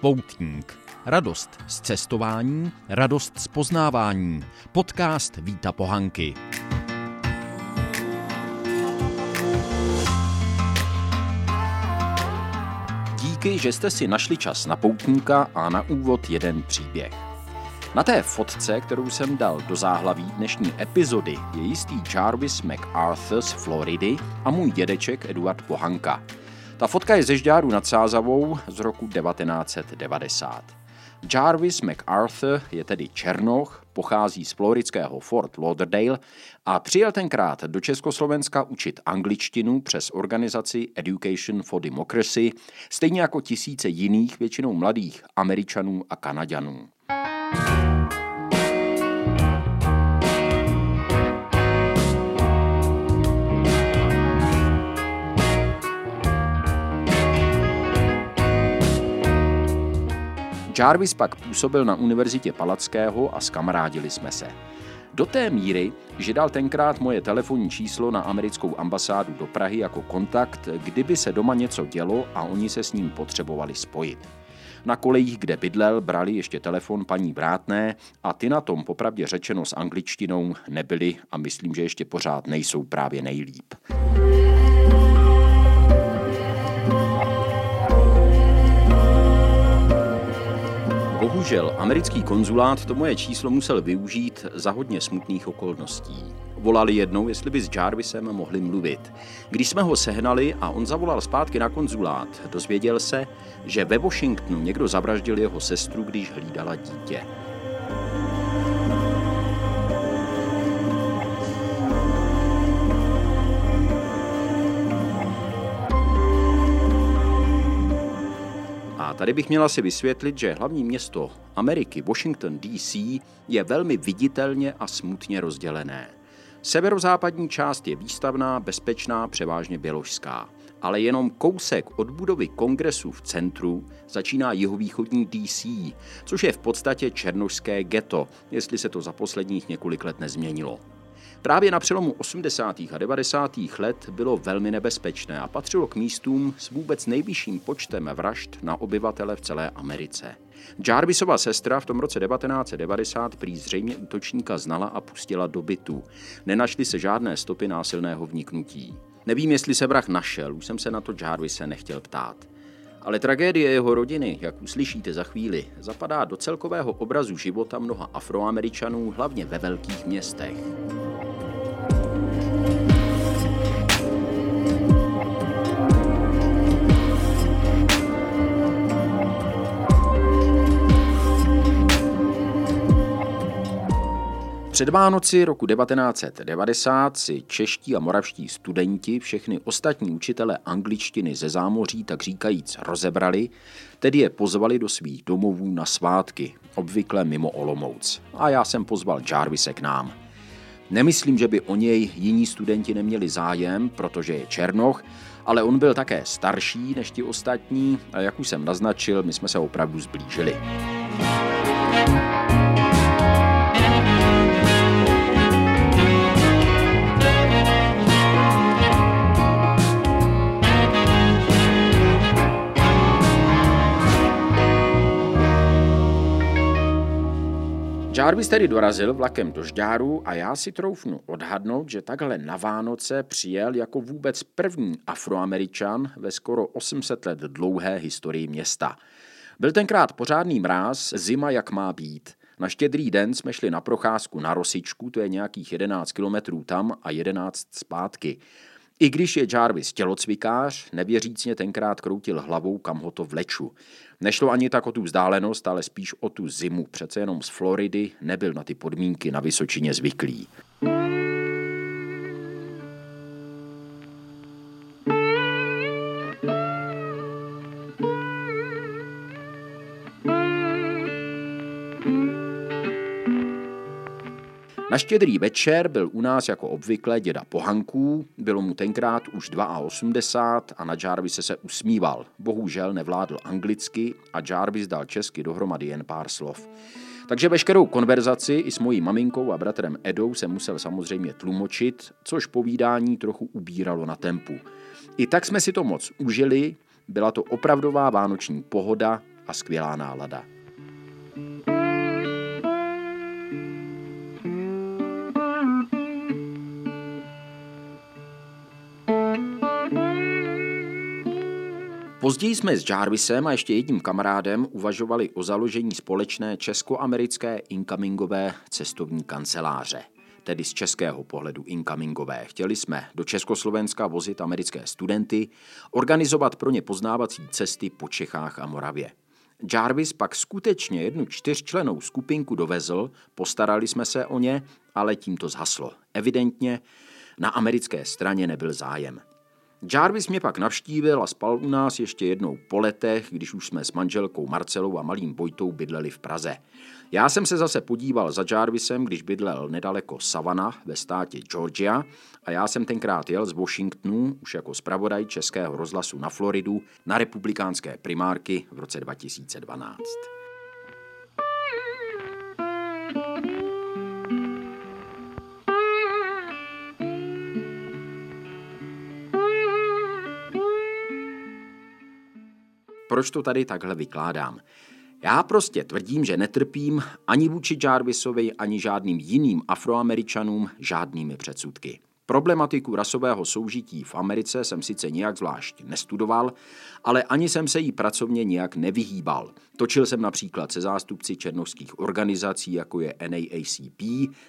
Poutník. Radost z cestování, radost z poznávání. Podcast Víta Pohanky. Díky, že jste si našli čas na poutníka a na úvod jeden příběh. Na té fotce, kterou jsem dal do záhlaví dnešní epizody, je jistý Jarvis MacArthur z Floridy a můj dědeček Eduard Pohanka. Ta fotka je ze Žďáru nad Sázavou z roku 1990. Jarvis MacArthur je tedy Černoch, pochází z floridského Fort Lauderdale a přijel tenkrát do Československa učit angličtinu přes organizaci Education for Democracy, stejně jako tisíce jiných, většinou mladých Američanů a Kanaďanů. Jarvis pak působil na Univerzitě Palackého a skamarádili jsme se. Do té míry, že dal tenkrát moje telefonní číslo na americkou ambasádu do Prahy jako kontakt, kdyby se doma něco dělo a oni se s ním potřebovali spojit. Na kolejích, kde bydlel, brali ještě telefon paní Vrátné a ty na tom popravdě řečeno s angličtinou nebyly a myslím, že ještě pořád nejsou právě nejlíp. Bohužel, americký konzulát to moje číslo musel využít za hodně smutných okolností. Volali jednou, jestli by s Jarvisem mohli mluvit. Když jsme ho sehnali a on zavolal zpátky na konzulát, dozvěděl se, že ve Washingtonu někdo zavraždil jeho sestru, když hlídala dítě. Tady bych měla si vysvětlit, že hlavní město Ameriky, Washington DC, je velmi viditelně a smutně rozdělené. Severozápadní část je výstavná, bezpečná, převážně běložská. Ale jenom kousek od budovy kongresu v centru začíná jihovýchodní DC, což je v podstatě černožské ghetto, jestli se to za posledních několik let nezměnilo. Právě na přelomu 80. a 90. let bylo velmi nebezpečné a patřilo k místům s vůbec nejvyšším počtem vražd na obyvatele v celé Americe. Jarvisova sestra v tom roce 1990 prý zřejmě útočníka znala a pustila do bytu. Nenašly se žádné stopy násilného vniknutí. Nevím, jestli se vrah našel, už jsem se na to Jarvise nechtěl ptát. Ale tragédie jeho rodiny, jak uslyšíte za chvíli, zapadá do celkového obrazu života mnoha afroameričanů, hlavně ve velkých městech. Před Vánoci roku 1990 si čeští a moravští studenti všechny ostatní učitele angličtiny ze zámoří tak říkajíc rozebrali, tedy je pozvali do svých domovů na svátky, obvykle mimo Olomouc. A já jsem pozval Jarvise k nám. Nemyslím, že by o něj jiní studenti neměli zájem, protože je Černoch, ale on byl také starší než ti ostatní a jak už jsem naznačil, my jsme se opravdu zblížili. Jarvis tedy dorazil vlakem do Žďáru a já si troufnu odhadnout, že takhle na Vánoce přijel jako vůbec první afroameričan ve skoro 800 let dlouhé historii města. Byl tenkrát pořádný mráz, zima jak má být. Na štědrý den jsme šli na procházku na Rosičku, to je nějakých 11 kilometrů tam a 11 zpátky. I když je Jarvis tělocvikář, nevěřícně tenkrát kroutil hlavou, kam ho to vleču. Nešlo ani tak o tu vzdálenost, ale spíš o tu zimu. Přece jenom z Floridy nebyl na ty podmínky na Vysočině zvyklý. Na štědrý večer byl u nás jako obvykle děda Pohanků, bylo mu tenkrát už 82 a na Jarvise se usmíval. Bohužel nevládl anglicky a Jarvis dal česky dohromady jen pár slov. Takže veškerou konverzaci i s mojí maminkou a bratrem Edou se musel samozřejmě tlumočit, což povídání trochu ubíralo na tempu. I tak jsme si to moc užili, byla to opravdová vánoční pohoda a skvělá nálada. Později jsme s Jarvisem a ještě jedním kamarádem uvažovali o založení společné česko-americké incomingové cestovní kanceláře tedy z českého pohledu incomingové. Chtěli jsme do Československa vozit americké studenty, organizovat pro ně poznávací cesty po Čechách a Moravě. Jarvis pak skutečně jednu čtyřčlenou skupinku dovezl, postarali jsme se o ně, ale tím to zhaslo. Evidentně na americké straně nebyl zájem. Jarvis mě pak navštívil a spal u nás ještě jednou po letech, když už jsme s manželkou Marcelou a malým Bojtou bydleli v Praze. Já jsem se zase podíval za Jarvisem, když bydlel nedaleko Savannah ve státě Georgia a já jsem tenkrát jel z Washingtonu už jako zpravodaj Českého rozhlasu na Floridu na republikánské primárky v roce 2012. Proč to tady takhle vykládám? Já prostě tvrdím, že netrpím ani vůči Jarvisovi, ani žádným jiným afroameričanům žádnými předsudky. Problematiku rasového soužití v Americe jsem sice nijak zvlášť nestudoval, ale ani jsem se jí pracovně nijak nevyhýbal. Točil jsem například se zástupci černovských organizací, jako je NAACP,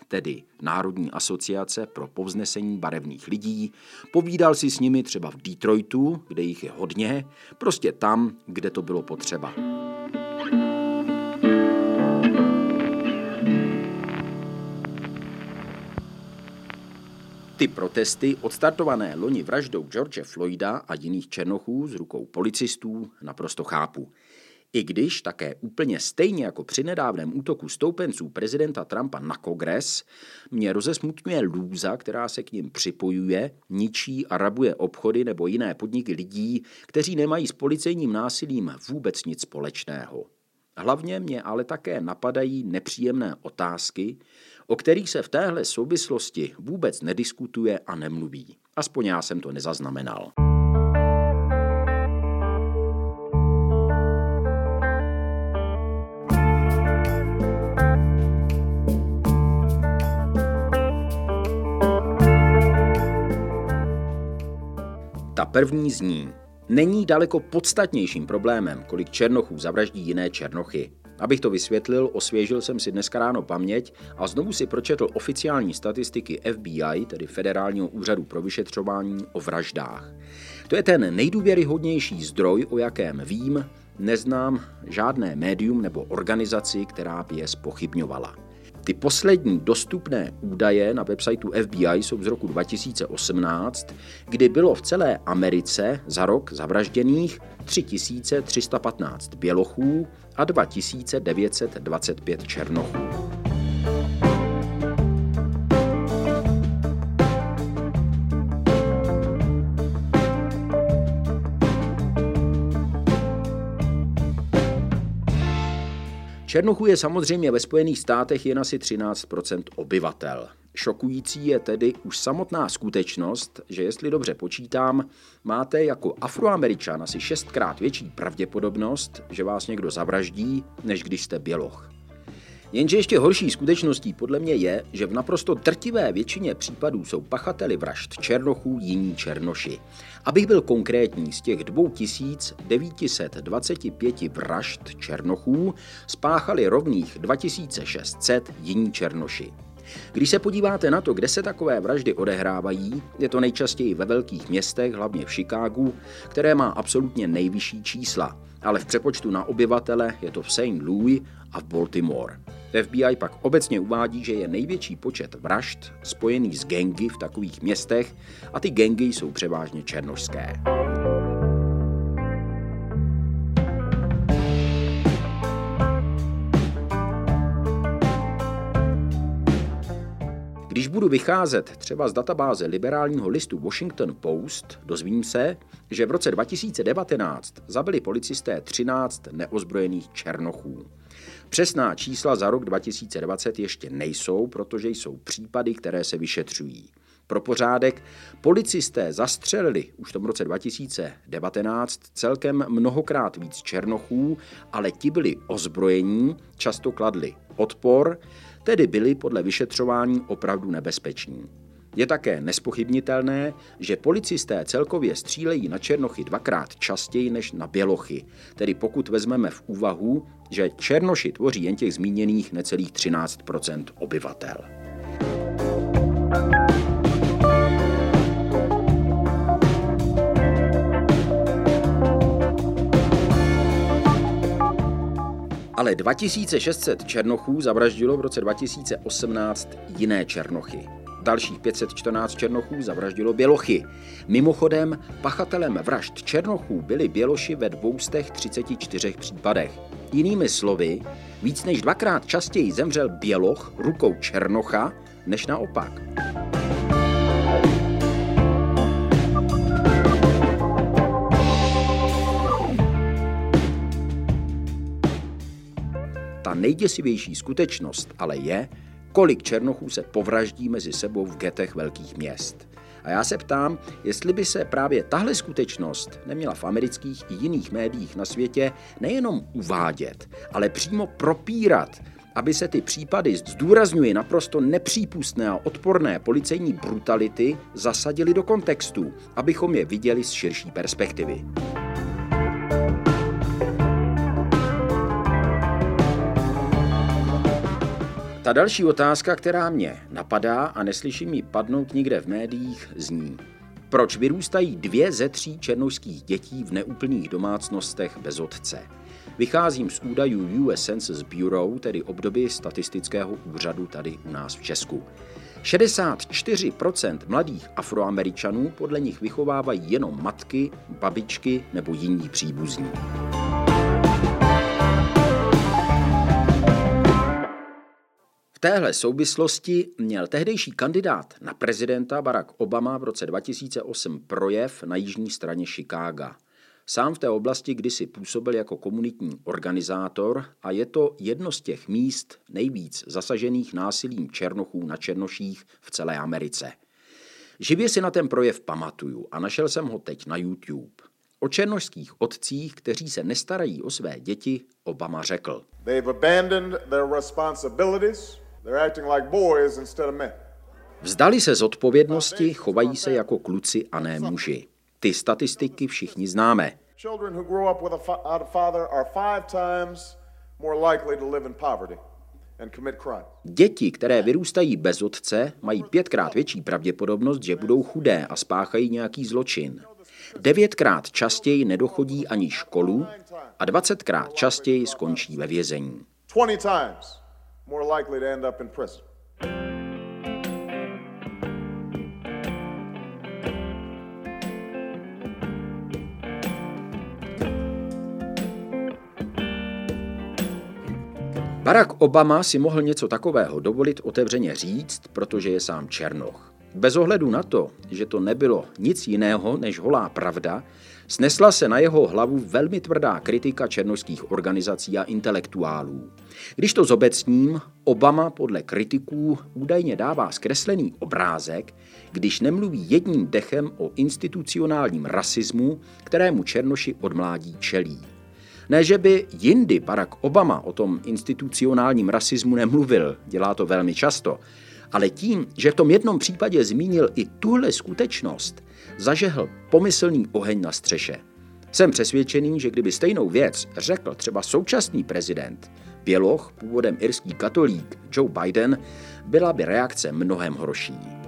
tedy Národní asociace pro povznesení barevných lidí. Povídal si s nimi třeba v Detroitu, kde jich je hodně, prostě tam, kde to bylo potřeba. Ty protesty, odstartované loni vraždou George Floyda a jiných černochů z rukou policistů, naprosto chápu. I když také úplně stejně jako při nedávném útoku stoupenců prezidenta Trumpa na kongres, mě rozesmutňuje lůza, která se k ním připojuje, ničí a rabuje obchody nebo jiné podniky lidí, kteří nemají s policejním násilím vůbec nic společného. Hlavně mě ale také napadají nepříjemné otázky, o kterých se v téhle souvislosti vůbec nediskutuje a nemluví. Aspoň já jsem to nezaznamenal. Ta první zní, není daleko podstatnějším problémem, kolik černochů zavraždí jiné černochy. Abych to vysvětlil, osvěžil jsem si dneska ráno paměť a znovu si pročetl oficiální statistiky FBI, tedy Federálního úřadu pro vyšetřování o vraždách. To je ten nejdůvěryhodnější zdroj, o jakém vím, neznám žádné médium nebo organizaci, která by je spochybňovala. Ty poslední dostupné údaje na websiteu FBI jsou z roku 2018, kdy bylo v celé Americe za rok zavražděných 3315 bělochů a 2925 černochů. Černochů je samozřejmě ve Spojených státech jen asi 13% obyvatel. Šokující je tedy už samotná skutečnost, že jestli dobře počítám, máte jako afroameričan asi šestkrát větší pravděpodobnost, že vás někdo zavraždí, než když jste běloch. Jenže ještě horší skutečností podle mě je, že v naprosto drtivé většině případů jsou pachateli vražd černochů jiní černoši. Abych byl konkrétní, z těch 2925 vražd černochů spáchali rovných 2600 jiní černoši. Když se podíváte na to, kde se takové vraždy odehrávají, je to nejčastěji ve velkých městech, hlavně v Chicagu, které má absolutně nejvyšší čísla, ale v přepočtu na obyvatele je to v St. Louis a v Baltimore. FBI pak obecně uvádí, že je největší počet vražd spojený s gengy v takových městech a ty gengy jsou převážně černožské. Když budu vycházet třeba z databáze liberálního listu Washington Post, dozvím se, že v roce 2019 zabili policisté 13 neozbrojených černochů. Přesná čísla za rok 2020 ještě nejsou, protože jsou případy, které se vyšetřují. Pro pořádek, policisté zastřelili už v tom roce 2019 celkem mnohokrát víc černochů, ale ti byli ozbrojení, často kladli odpor, tedy byli podle vyšetřování opravdu nebezpeční. Je také nespochybnitelné, že policisté celkově střílejí na černochy dvakrát častěji než na bělochy, tedy pokud vezmeme v úvahu, že černoši tvoří jen těch zmíněných necelých 13% obyvatel. Ale 2600 černochů zavraždilo v roce 2018 jiné černochy. Dalších 514 černochů zavraždilo bělochy. Mimochodem, pachatelem vražd černochů byli běloši ve 234 případech. Jinými slovy, víc než dvakrát častěji zemřel běloch rukou černocha, než naopak. Ta nejděsivější skutečnost ale je, kolik černochů se povraždí mezi sebou v getech velkých měst. A já se ptám, jestli by se právě tahle skutečnost neměla v amerických i jiných médiích na světě nejenom uvádět, ale přímo propírat, aby se ty případy, zdůrazňuji naprosto nepřípustné a odporné policejní brutality, zasadily do kontextu, abychom je viděli z širší perspektivy. Ta další otázka, která mě napadá a neslyším ji padnout nikde v médiích, zní. Proč vyrůstají dvě ze tří černožských dětí v neúplných domácnostech bez otce? Vycházím z údajů US Census Bureau, tedy obdoby statistického úřadu tady u nás v Česku. 64% mladých afroameričanů podle nich vychovávají jenom matky, babičky nebo jiní příbuzní. Téhle souvislosti měl tehdejší kandidát na prezidenta Barack Obama v roce 2008 projev na jižní straně Chicaga. Sám v té oblasti kdysi působil jako komunitní organizátor a je to jedno z těch míst nejvíc zasažených násilím černochů na černoších v celé Americe. Živě si na ten projev pamatuju a našel jsem ho teď na YouTube. O černožských otcích, kteří se nestarají o své děti, Obama řekl. They've abandoned their responsibilities Vzdali se z odpovědnosti, chovají se jako kluci a ne muži. Ty statistiky všichni známe. Děti, které vyrůstají bez otce, mají pětkrát větší pravděpodobnost, že budou chudé a spáchají nějaký zločin. Devětkrát častěji nedochodí ani školu a dvacetkrát častěji skončí ve vězení. 20 times more likely to end up in prison. Barack Obama si mohl něco takového dovolit otevřeně říct, protože je sám Černoch. Bez ohledu na to, že to nebylo nic jiného než holá pravda, snesla se na jeho hlavu velmi tvrdá kritika černožských organizací a intelektuálů. Když to zobecním, Obama podle kritiků údajně dává zkreslený obrázek, když nemluví jedním dechem o institucionálním rasismu, kterému černoši od mládí čelí. Ne, že by jindy Barack Obama o tom institucionálním rasismu nemluvil, dělá to velmi často, ale tím, že v tom jednom případě zmínil i tuhle skutečnost, zažehl pomyslný oheň na střeše. Jsem přesvědčený, že kdyby stejnou věc řekl třeba současný prezident, Běloch, původem irský katolík Joe Biden, byla by reakce mnohem horší.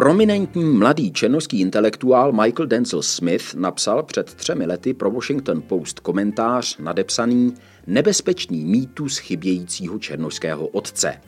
Prominentní mladý černoský intelektuál Michael Denzel Smith napsal před třemi lety pro Washington Post komentář nadepsaný Nebezpečný mýtus chybějícího černoského otce.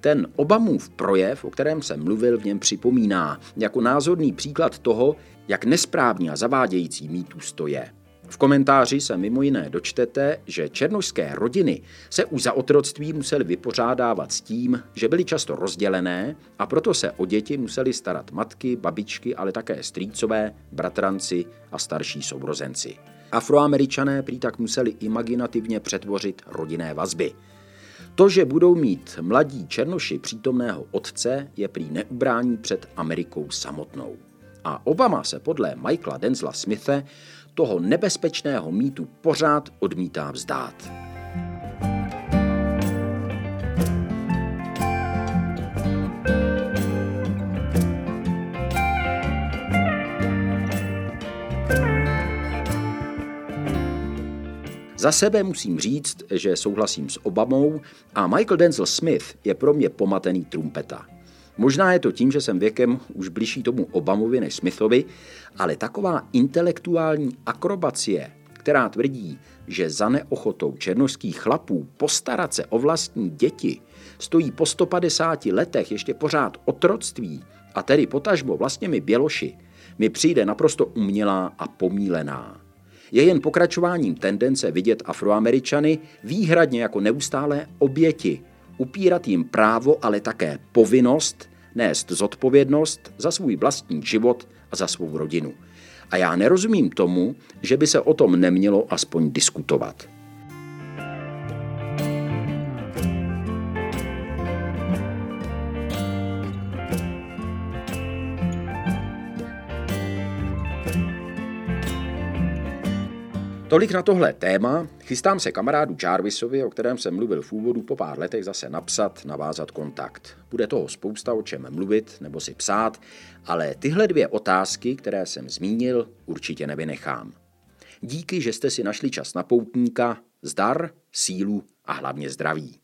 Ten Obamův projev, o kterém jsem mluvil, v něm připomíná jako názorný příklad toho, jak nesprávný a zavádějící mýtus to je. V komentáři se mimo jiné dočtete, že černožské rodiny se už za otroctví museli vypořádávat s tím, že byly často rozdělené a proto se o děti museli starat matky, babičky, ale také strýcové, bratranci a starší sourozenci. Afroameričané prý tak museli imaginativně přetvořit rodinné vazby. To, že budou mít mladí černoši přítomného otce, je prý neubrání před Amerikou samotnou. A Obama se podle Michaela Denzla Smithe toho nebezpečného mýtu pořád odmítá vzdát. Za sebe musím říct, že souhlasím s Obamou a Michael Denzel Smith je pro mě pomatený trumpeta. Možná je to tím, že jsem věkem už blížší tomu Obamovi než Smithovi, ale taková intelektuální akrobacie, která tvrdí, že za neochotou černožských chlapů postarat se o vlastní děti stojí po 150 letech ještě pořád otroctví, a tedy potažbo vlastně mi běloši, mi přijde naprosto umělá a pomílená. Je jen pokračováním tendence vidět afroameričany výhradně jako neustálé oběti upírat jim právo, ale také povinnost nést zodpovědnost za svůj vlastní život a za svou rodinu. A já nerozumím tomu, že by se o tom nemělo aspoň diskutovat. Tolik na tohle téma. Chystám se kamarádu Jarvisovi, o kterém jsem mluvil v úvodu, po pár letech zase napsat, navázat kontakt. Bude toho spousta o čem mluvit nebo si psát, ale tyhle dvě otázky, které jsem zmínil, určitě nevynechám. Díky, že jste si našli čas na poutníka, zdar, sílu a hlavně zdraví.